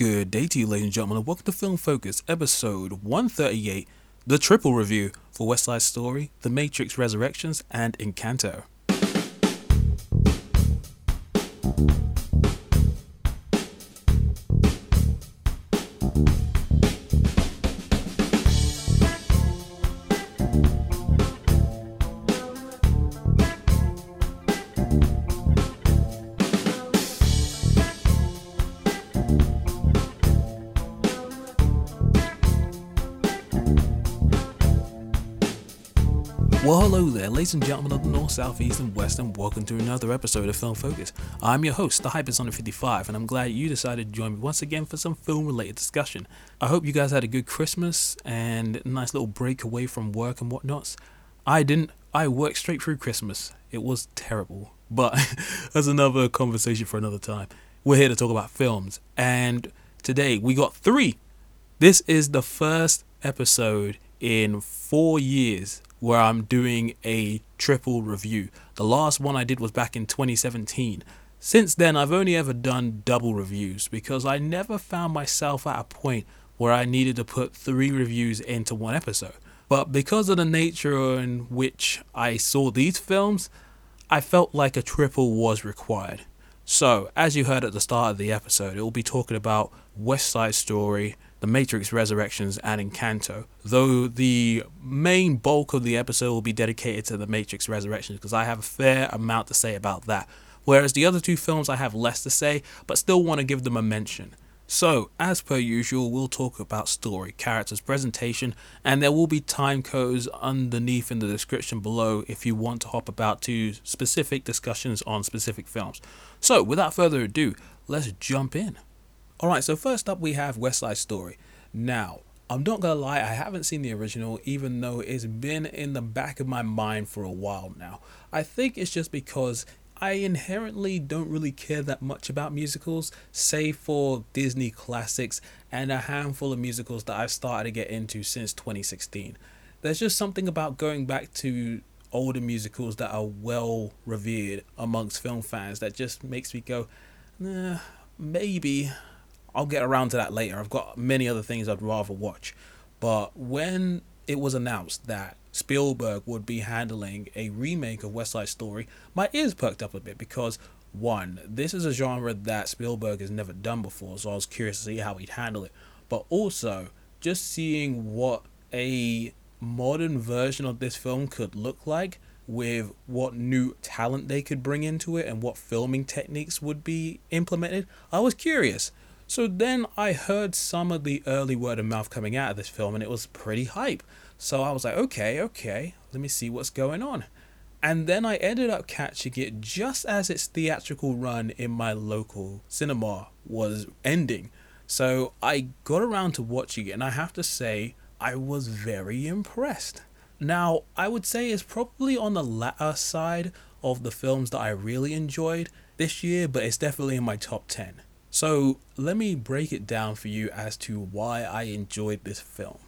Good day to you, ladies and gentlemen, and welcome to Film Focus, episode 138, the triple review for West Side Story, The Matrix Resurrections, and Encanto. Ladies and gentlemen of the North, South, East, and West, and welcome to another episode of Film Focus. I'm your host, the Hypersonic 55, and I'm glad you decided to join me once again for some film related discussion. I hope you guys had a good Christmas and a nice little break away from work and whatnots. I didn't. I worked straight through Christmas. It was terrible. But that's another conversation for another time. We're here to talk about films, and today we got three. This is the first episode in four years where I'm doing a triple review. The last one I did was back in 2017. Since then, I've only ever done double reviews because I never found myself at a point where I needed to put three reviews into one episode. But because of the nature in which I saw these films, I felt like a triple was required. So, as you heard at the start of the episode, it will be talking about West Side Story, The Matrix Resurrections, and Encanto. Though the main bulk of the episode will be dedicated to The Matrix Resurrections because I have a fair amount to say about that. Whereas the other two films I have less to say, but still want to give them a mention. So, as per usual, we'll talk about story, characters, presentation, and there will be time codes underneath in the description below if you want to hop about to specific discussions on specific films. So, without further ado, let's jump in. Alright, so first up we have West Side Story. Now, I'm not gonna lie, I haven't seen the original, even though it's been in the back of my mind for a while now. I think it's just because I inherently don't really care that much about musicals, save for Disney classics and a handful of musicals that I've started to get into since 2016. There's just something about going back to older musicals that are well revered amongst film fans that just makes me go, nah, maybe I'll get around to that later. I've got many other things I'd rather watch. But when it was announced that Spielberg would be handling a remake of West Side Story, my ears perked up a bit because one, this is a genre that Spielberg has never done before, so I was curious to see how he'd handle it. But also, just seeing what a modern version of this film could look like with what new talent they could bring into it and what filming techniques would be implemented, I was curious. So then I heard some of the early word of mouth coming out of this film and it was pretty hype. So I was like, okay, okay, let me see what's going on. And then I ended up catching it just as its theatrical run in my local cinema was ending. So I got around to watching it and I have to say, I was very impressed. Now, I would say it's probably on the latter side of the films that I really enjoyed this year, but it's definitely in my top 10. So, let me break it down for you as to why I enjoyed this film.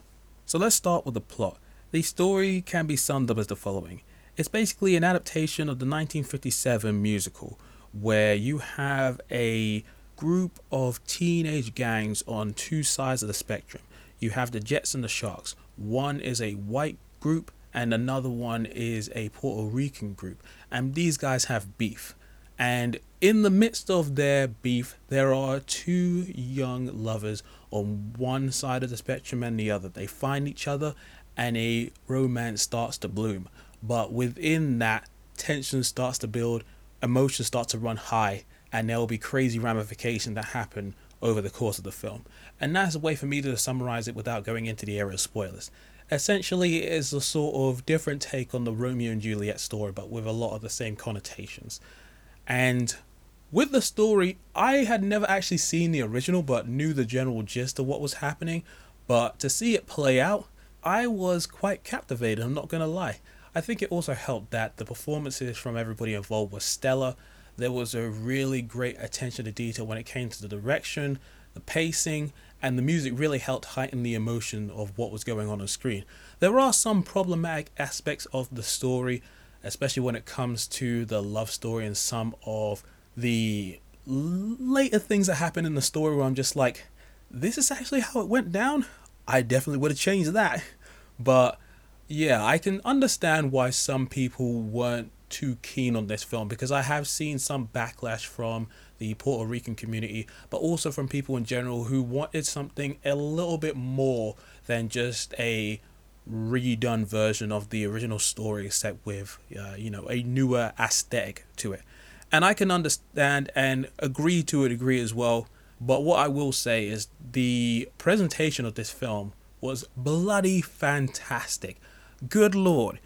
So, let's start with the plot. The story can be summed up as the following it's basically an adaptation of the 1957 musical, where you have a group of teenage gangs on two sides of the spectrum. You have the Jets and the Sharks. One is a white group, and another one is a Puerto Rican group. And these guys have beef. And in the midst of their beef, there are two young lovers on one side of the spectrum and the other. They find each other, and a romance starts to bloom. But within that, tension starts to build, emotions start to run high, and there will be crazy ramifications that happen over the course of the film. And that's a way for me to summarize it without going into the area of spoilers. Essentially, it is a sort of different take on the Romeo and Juliet story, but with a lot of the same connotations. And with the story, I had never actually seen the original, but knew the general gist of what was happening. But to see it play out, I was quite captivated, I'm not gonna lie. I think it also helped that the performances from everybody involved were stellar. There was a really great attention to detail when it came to the direction, the pacing, and the music really helped heighten the emotion of what was going on on screen. There are some problematic aspects of the story, especially when it comes to the love story and some of the later things that happen in the story where I'm just like, this is actually how it went down, I definitely would have changed that. But yeah, I can understand why some people weren't too keen on this film because I have seen some backlash from the Puerto Rican community, but also from people in general who wanted something a little bit more than just a redone version of the original story set with uh, you know a newer aesthetic to it. And i can understand and agree to a degree as well but what i will say is the presentation of this film was bloody fantastic. Good lord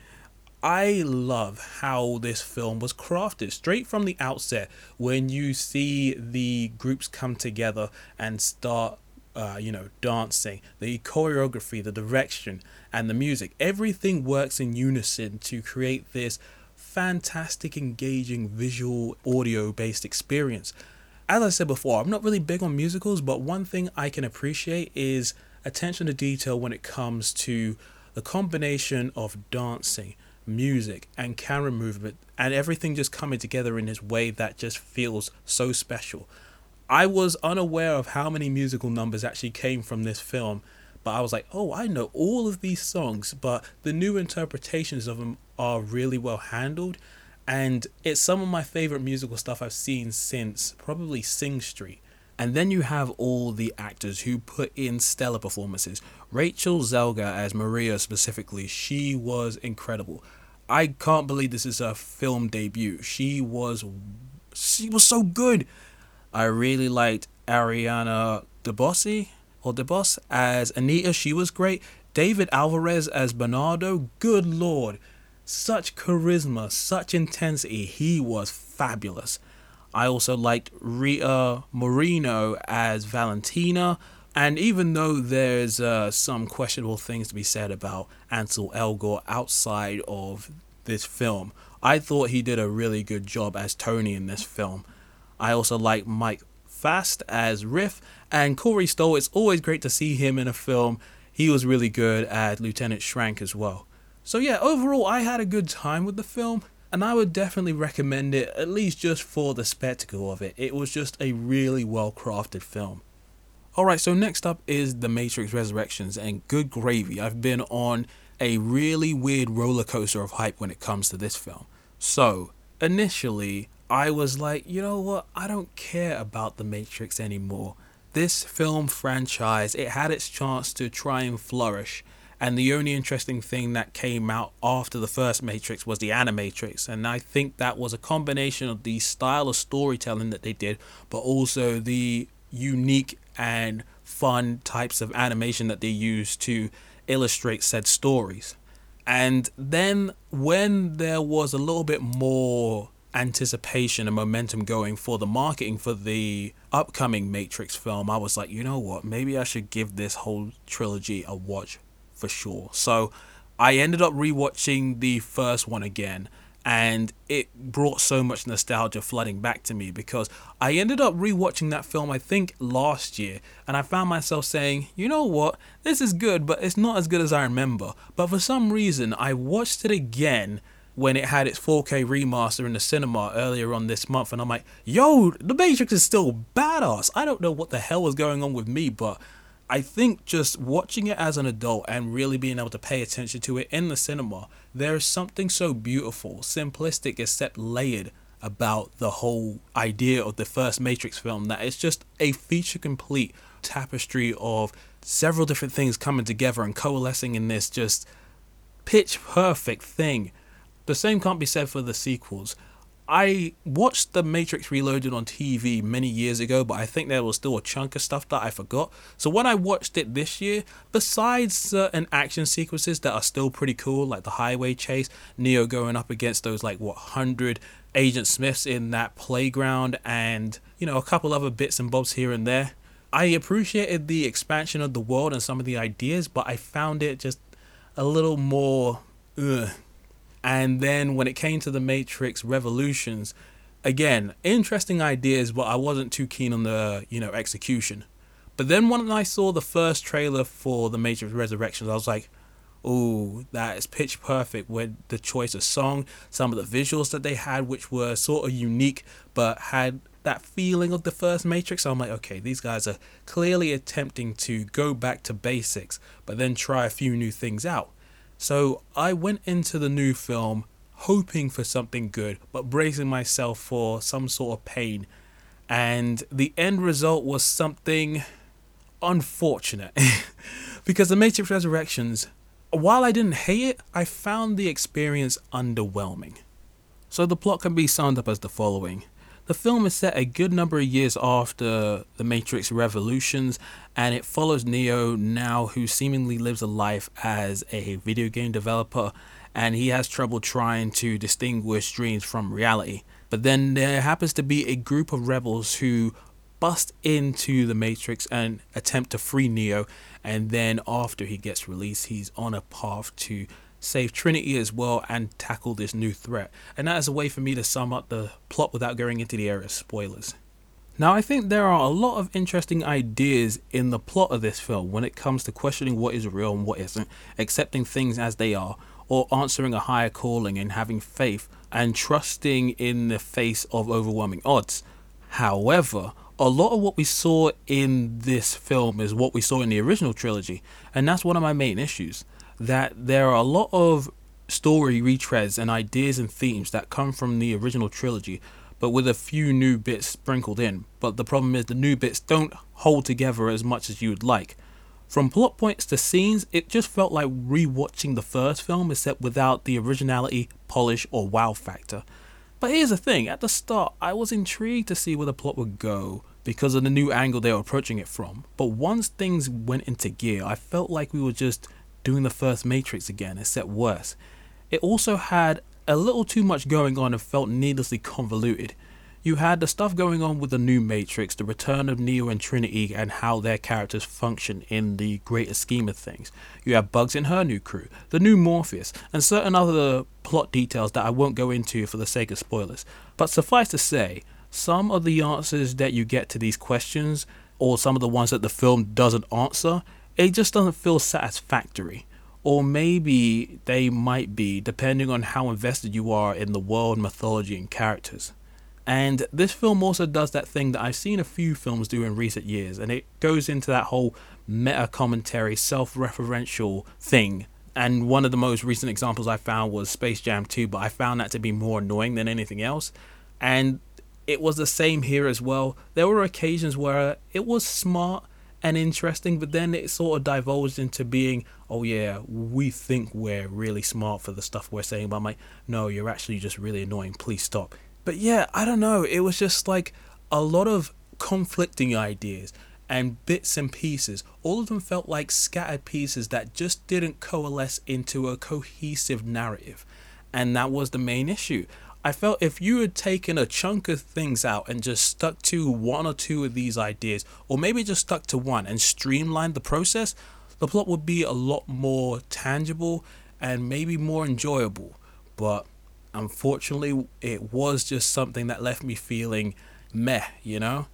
I love how this film was crafted. Straight from the outset when you see the groups come together and start uh, you know, dancing, the choreography, the direction, and the music. Everything works in unison to create this fantastic, engaging visual audio based experience. As I said before, I'm not really big on musicals, but one thing I can appreciate is attention to detail when it comes to the combination of dancing, music, and camera movement, and everything just coming together in this way that just feels so special. I was unaware of how many musical numbers actually came from this film, but I was like, oh, I know all of these songs, but the new interpretations of them are really well handled. And it's some of my favorite musical stuff I've seen since probably Sing Street. And then you have all the actors who put in stellar performances. Rachel Zegler as Maria specifically, she was incredible. I can't believe this is her film debut. She was she was so good. I really liked Ariana DeBose or DeBoss as Anita. She was great. David Alvarez as Bernardo. Good lord. Such charisma, such intensity. He was fabulous. I also liked Rita Moreno as Valentina. And even though there's uh, some questionable things to be said about Ansel Elgort outside of this film, I thought he did a really good job as Tony in this film. I also like Mike Faist as Riff, and Corey Stoll. It's always great to see him in a film. He was really good as Lieutenant Schrank as well. So yeah, overall, I had a good time with the film, and I would definitely recommend it, at least just for the spectacle of it. It was just a really well crafted film. Alright, so next up is The Matrix Resurrections, and good gravy. I've been on a really weird roller coaster of hype when it comes to this film. So, initially, I was like, you know what? I don't care about The Matrix anymore. This film franchise, it had its chance to try and flourish. And the only interesting thing that came out after the first Matrix was the Animatrix. And I think that was a combination of the style of storytelling that they did, but also the unique and fun types of animation that they used to illustrate said stories. And then when there was a little bit more anticipation and momentum going for the marketing for the upcoming Matrix film, I was like, you know what? Maybe I should give this whole trilogy a watch for sure. So I ended up rewatching the first one again and it brought so much nostalgia flooding back to me because I ended up rewatching that film I think last year and I found myself saying, "You know what? This is good, but it's not as good as I remember." But for some reason, I watched it again when it had its 4K remaster in the cinema earlier on this month, and I'm like, yo, The Matrix is still badass. I don't know what the hell was going on with me, but I think just watching it as an adult and really being able to pay attention to it in the cinema, there is something so beautiful, simplistic, except layered about the whole idea of the first Matrix film that it's just a feature complete tapestry of several different things coming together and coalescing in this just pitch perfect thing the same can't be said for the sequels. I watched The Matrix Reloaded on TV many years ago, but I think there was still a chunk of stuff that I forgot. So when I watched it this year, besides certain action sequences that are still pretty cool, like the highway chase, Neo going up against those like what hundred Agent Smiths in that playground, and you know a couple other bits and bobs here and there, I appreciated the expansion of the world and some of the ideas, but I found it just a little more. Ugh, and then when it came to the Matrix Revolutions, again, interesting ideas, but I wasn't too keen on the, you know, execution. But then when I saw the first trailer for the Matrix Resurrections, I was like, oh, that is pitch perfect with the choice of song, some of the visuals that they had, which were sort of unique, but had that feeling of the first Matrix. I'm like, okay, these guys are clearly attempting to go back to basics, but then try a few new things out. So I went into the new film hoping for something good, but bracing myself for some sort of pain. And the end result was something unfortunate. because The Matrix Resurrections, while I didn't hate it, I found the experience underwhelming. So the plot can be summed up as the following. The film is set a good number of years after The Matrix Revolutions, and it follows Neo now, who seemingly lives a life as a video game developer, and he has trouble trying to distinguish dreams from reality. But then there happens to be a group of rebels who bust into the Matrix and attempt to free Neo, and then after he gets released, he's on a path to save Trinity as well and tackle this new threat. And that is a way for me to sum up the plot without going into the area of spoilers. Now, I think there are a lot of interesting ideas in the plot of this film when it comes to questioning what is real and what isn't, accepting things as they are, or answering a higher calling and having faith and trusting in the face of overwhelming odds. However, a lot of what we saw in this film is what we saw in the original trilogy, and that's one of my main issues that there are a lot of story retreads and ideas and themes that come from the original trilogy, but with a few new bits sprinkled in. But the problem is the new bits don't hold together as much as you would like. From plot points to scenes, it just felt like rewatching the first film, except without the originality, polish, or wow factor. But here's the thing at the start, I was intrigued to see where the plot would go because of the new angle they were approaching it from. But once things went into gear, I felt like we were just doing the first Matrix again, except worse. It also had a little too much going on and felt needlessly convoluted. You had the stuff going on with the new Matrix, the return of Neo and Trinity, and how their characters function in the greater scheme of things. You have Bugs and her new crew, the new Morpheus, and certain other plot details that I won't go into for the sake of spoilers. But suffice to say, some of the answers that you get to these questions, or some of the ones that the film doesn't answer, it just doesn't feel satisfactory. Or maybe they might be, depending on how invested you are in the world, mythology, and characters. And this film also does that thing that I've seen a few films do in recent years, and it goes into that whole meta commentary, self referential thing. And one of the most recent examples I found was Space Jam 2, but I found that to be more annoying than anything else. And it was the same here as well. There were occasions where it was smart and interesting, but then it sort of divulged into being, oh yeah, we think we're really smart for the stuff we're saying, but I'm like, no, you're actually just really annoying. Please stop. But yeah, I don't know. It was just like a lot of conflicting ideas and bits and pieces. All of them felt like scattered pieces that just didn't coalesce into a cohesive narrative. And that was the main issue. I felt if you had taken a chunk of things out and just stuck to one or two of these ideas, or maybe just stuck to one and streamlined the process, the plot would be a lot more tangible and maybe more enjoyable. But unfortunately, it was just something that left me feeling meh, you know?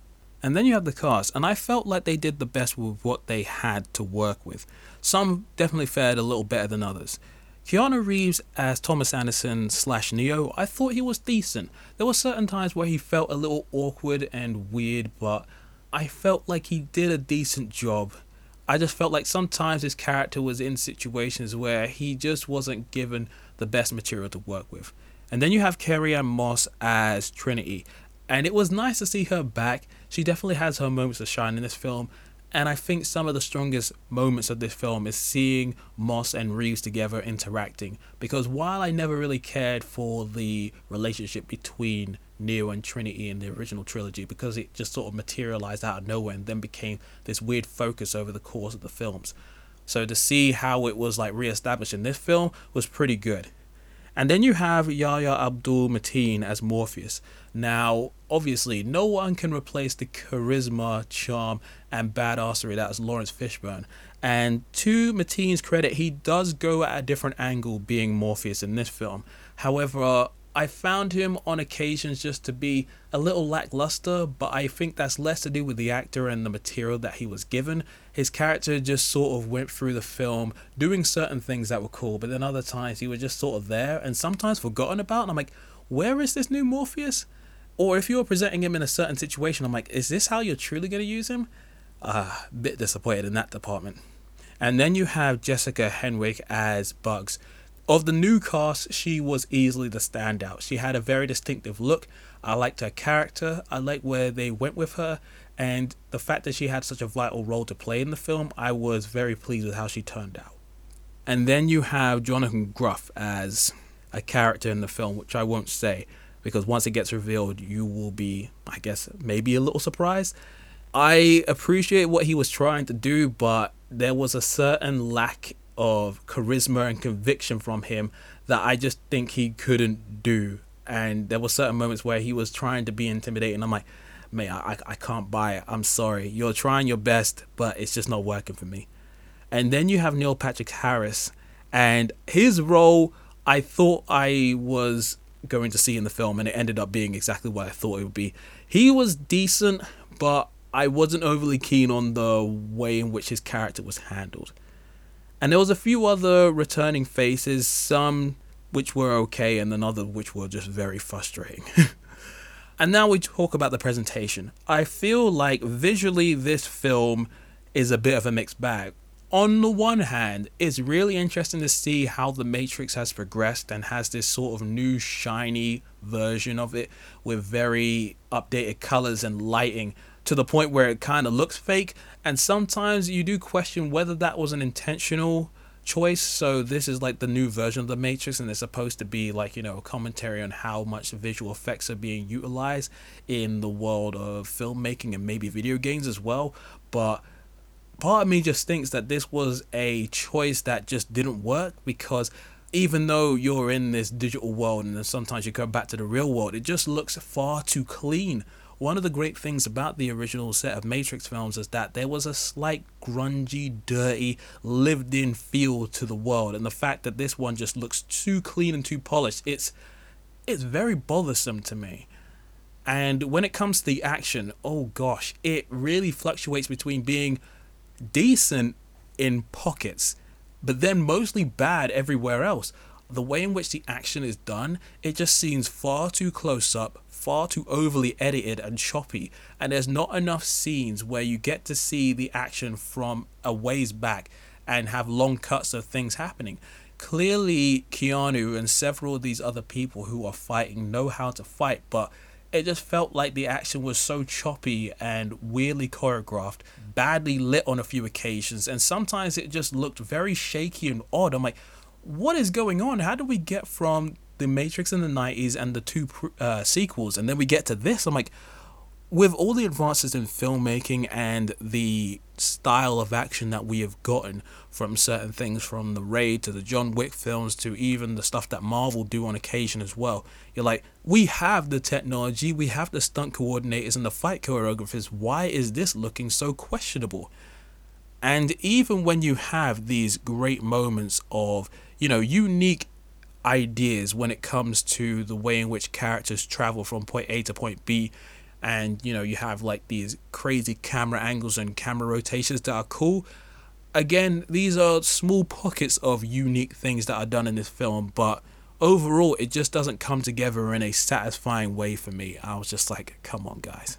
And then you have the cast, and I felt like they did the best with what they had to work with. Some definitely fared a little better than others. Keanu Reeves as Thomas Anderson slash Neo, I thought he was decent. There were certain times where he felt a little awkward and weird, but I felt like he did a decent job. I just felt like sometimes his character was in situations where he just wasn't given the best material to work with. And then you have Carrie-Anne Moss as Trinity, and it was nice to see her back. She definitely has her moments to shine in this film, and I think some of the strongest moments of this film is seeing Moss and Reeves together interacting. Because while I never really cared for the relationship between Neo and Trinity in the original trilogy, because it just sort of materialized out of nowhere and then became this weird focus over the course of the films. So to see how it was like reestablished in this film was pretty good. And then you have Yahya Abdul Mateen as Morpheus. Now, obviously, no one can replace the charisma, charm, and badassery that is Laurence Fishburne. And to Mateen's credit, he does go at a different angle being Morpheus in this film. However, I found him on occasions just to be a little lackluster, but I think that's less to do with the actor and the material that he was given. His character just sort of went through the film doing certain things that were cool, but then other times he was just sort of there and sometimes forgotten about. And I'm like, where is this new Morpheus? Or if you were presenting him in a certain situation, I'm like, is this how you're truly going to use him? Uh, a bit disappointed in that department. And then you have Jessica Henwick as Bugs. Of the new cast, she was easily the standout. She had a very distinctive look. I liked her character. I liked where they went with her. And the fact that she had such a vital role to play in the film, I was very pleased with how she turned out. And then you have Jonathan Groff as a character in the film, which I won't say because once it gets revealed, you will be, I guess, maybe a little surprised. I appreciate what he was trying to do, but there was a certain lack of charisma and conviction from him that I just think he couldn't do. And there were certain moments where he was trying to be intimidating. I'm like, mate, I, I can't buy it. I'm sorry. You're trying your best, but it's just not working for me. And then you have Neil Patrick Harris, and his role, I thought I was going to see in the film, and it ended up being exactly what I thought it would be. He was decent, but I wasn't overly keen on the way in which his character was handled. And there was a few other returning faces, some which were okay, and then others which were just very frustrating. and now we talk about the presentation. I feel like visually this film is a bit of a mixed bag on the one hand, it's really interesting to see how the Matrix has progressed and has this sort of new shiny version of it with very updated colors and lighting to the point where it kind of looks fake. And sometimes you do question whether that was an intentional choice. So this is like the new version of the Matrix, and it's supposed to be like you know a commentary on how much visual effects are being utilized in the world of filmmaking and maybe video games as well. But part of me just thinks that this was a choice that just didn't work because even though you're in this digital world and sometimes you come back to the real world, it just looks far too clean. One of the great things about the original set of Matrix films is that there was a slight grungy, dirty, lived in feel to the world. And the fact that this one just looks too clean and too polished, it's it's very bothersome to me. And when it comes to the action, oh gosh, it really fluctuates between being decent in pockets, but then mostly bad everywhere else. The way in which the action is done, it just seems far too close up, far too overly edited and choppy, and there's not enough scenes where you get to see the action from a ways back and have long cuts of things happening. Clearly, Keanu and several of these other people who are fighting know how to fight, but it just felt like the action was so choppy and weirdly choreographed, badly lit on a few occasions, and sometimes it just looked very shaky and odd. I'm like, what is going on? How do we get from the Matrix in the 90s and the two uh, sequels, and then we get to this? I'm like, with all the advances in filmmaking and the style of action that we have gotten from certain things from the Raid to the John Wick films to even the stuff that Marvel do on occasion as well. You're like, we have the technology, we have the stunt coordinators and the fight choreographers. Why is this looking so questionable? And even when you have these great moments of, you know, unique ideas when it comes to the way in which characters travel from point A to point B. And you know you have like these crazy camera angles and camera rotations that are cool. Again these are small pockets of unique things that are done in this film but overall it just doesn't come together in a satisfying way for me. I was just like come on guys.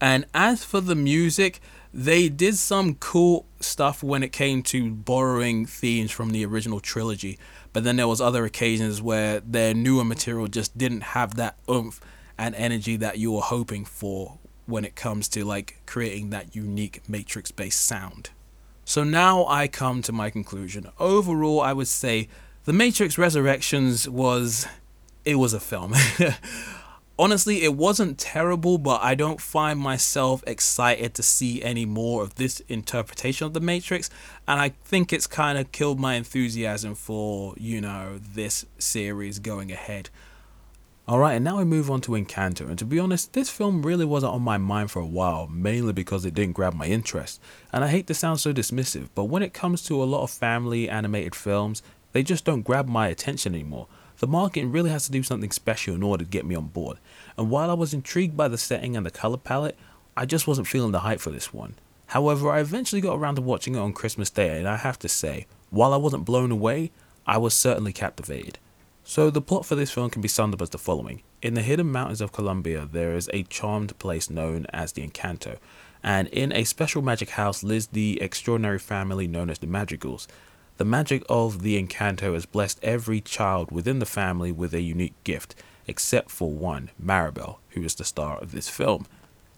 And as for the music they did some cool stuff when it came to borrowing themes from the original trilogy but then there was other occasions where their newer material just didn't have that oomph and energy that you were hoping for when it comes to like creating that unique matrix based sound. So now I come to my conclusion. Overall, I would say The Matrix Resurrections was it was a film. Honestly, it wasn't terrible, but I don't find myself excited to see any more of this interpretation of The Matrix, and I think it's kind of killed my enthusiasm for, you know, this series going ahead. Alright, and now we move on to Encanto, and to be honest, this film really wasn't on my mind for a while, mainly because it didn't grab my interest. And I hate to sound so dismissive, but when it comes to a lot of family animated films, they just don't grab my attention anymore. The marketing really has to do something special in order to get me on board. And while I was intrigued by the setting and the color palette, I just wasn't feeling the hype for this one. However, I eventually got around to watching it on Christmas Day, and I have to say, while I wasn't blown away, I was certainly captivated. So, the plot for this film can be summed up as the following In the hidden mountains of Colombia, there is a charmed place known as the Encanto, and in a special magic house lives the extraordinary family known as the Madrigals. The magic of the Encanto has blessed every child within the family with a unique gift, except for one, Mirabel, who is the star of this film.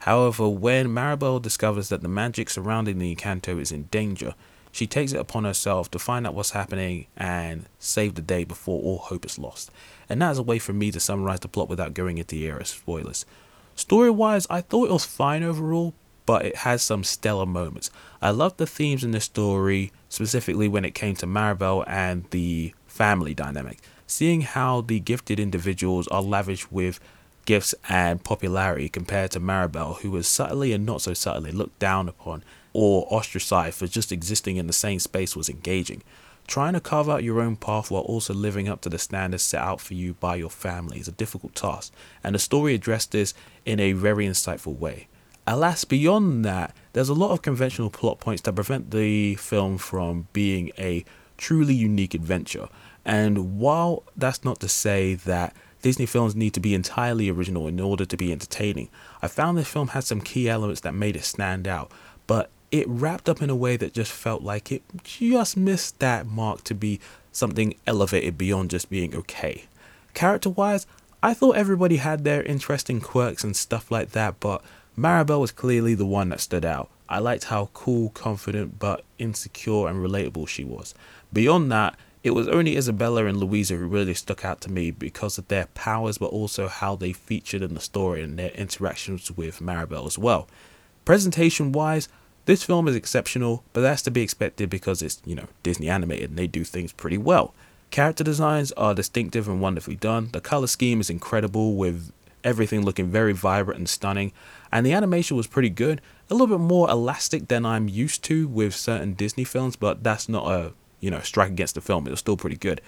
However, when Mirabel discovers that the magic surrounding the Encanto is in danger, she takes it upon herself to find out what's happening and save the day before all hope is lost. And that is a way for me to summarize the plot without going into the of spoilers. Story wise, I thought it was fine overall, but it has some stellar moments. I love the themes in the story, specifically when it came to Mirabel and the family dynamic. Seeing how the gifted individuals are lavish with gifts and popularity compared to Mirabel, who was subtly and not so subtly looked down upon or ostracized for just existing in the same space was engaging. Trying to carve out your own path while also living up to the standards set out for you by your family is a difficult task, and the story addressed this in a very insightful way. Alas, beyond that, there's a lot of conventional plot points that prevent the film from being a truly unique adventure. And while that's not to say that Disney films need to be entirely original in order to be entertaining. I found this film had some key elements that made it stand out, but it wrapped up in a way that just felt like it just missed that mark to be something elevated beyond just being okay. Character wise, I thought everybody had their interesting quirks and stuff like that, but Mirabel was clearly the one that stood out. I liked how cool, confident, but insecure and relatable she was. Beyond that, it was only Isabela and Luisa who really stuck out to me because of their powers, but also how they featured in the story and their interactions with Mirabel as well. Presentation wise, this film is exceptional, but that's to be expected because it's, you know, Disney animated and they do things pretty well. Character designs are distinctive and wonderfully done. The color scheme is incredible with everything looking very vibrant and stunning, and the animation was pretty good. A little bit more elastic than I'm used to with certain Disney films, but that's not a you know, strike against the film. It was still pretty good.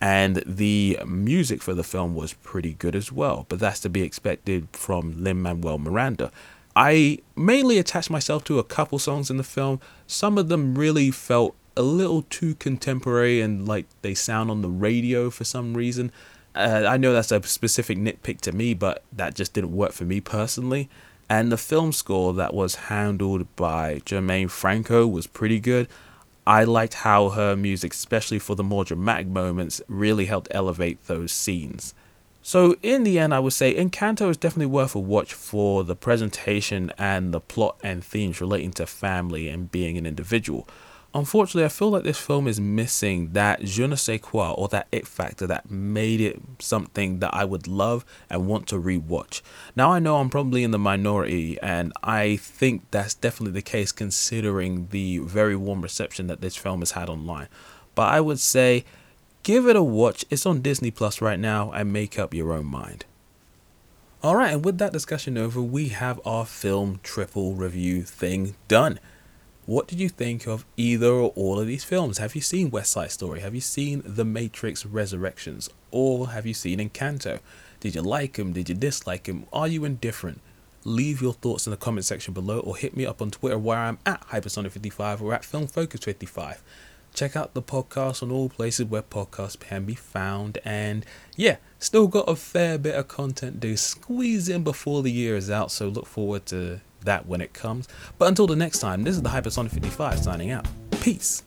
And the music for the film was pretty good as well, but that's to be expected from Lin Manuel Miranda. I mainly attached myself to a couple songs in the film. Some of them really felt a little too contemporary and like they sound on the radio for some reason. Uh, I know that's a specific nitpick to me, but that just didn't work for me personally. And the film score that was handled by Germaine Franco was pretty good. I liked how her music, especially for the more dramatic moments, really helped elevate those scenes. So, in the end, I would say Encanto is definitely worth a watch for the presentation and the plot and themes relating to family and being an individual. Unfortunately, I feel like this film is missing that je ne sais quoi or that it factor that made it something that I would love and want to rewatch. Now, I know I'm probably in the minority, and I think that's definitely the case considering the very warm reception that this film has had online. But I would say give it a watch. It's on Disney Plus right now and make up your own mind. Alright, and with that discussion over, we have our film triple review thing done. What did you think of either or all of these films? Have you seen West Side Story? Have you seen The Matrix Resurrections? Or have you seen Encanto? Did you like them? Did you dislike them? Are you indifferent? Leave your thoughts in the comment section below or hit me up on Twitter where I'm at Hypersonic55 or at FilmFocus55. Check out the podcast on all places where podcasts can be found. And yeah, still got a fair bit of content to squeeze in before the year is out. So look forward to that when it comes. But until the next time, this is the Hypersonic 55 signing out. Peace.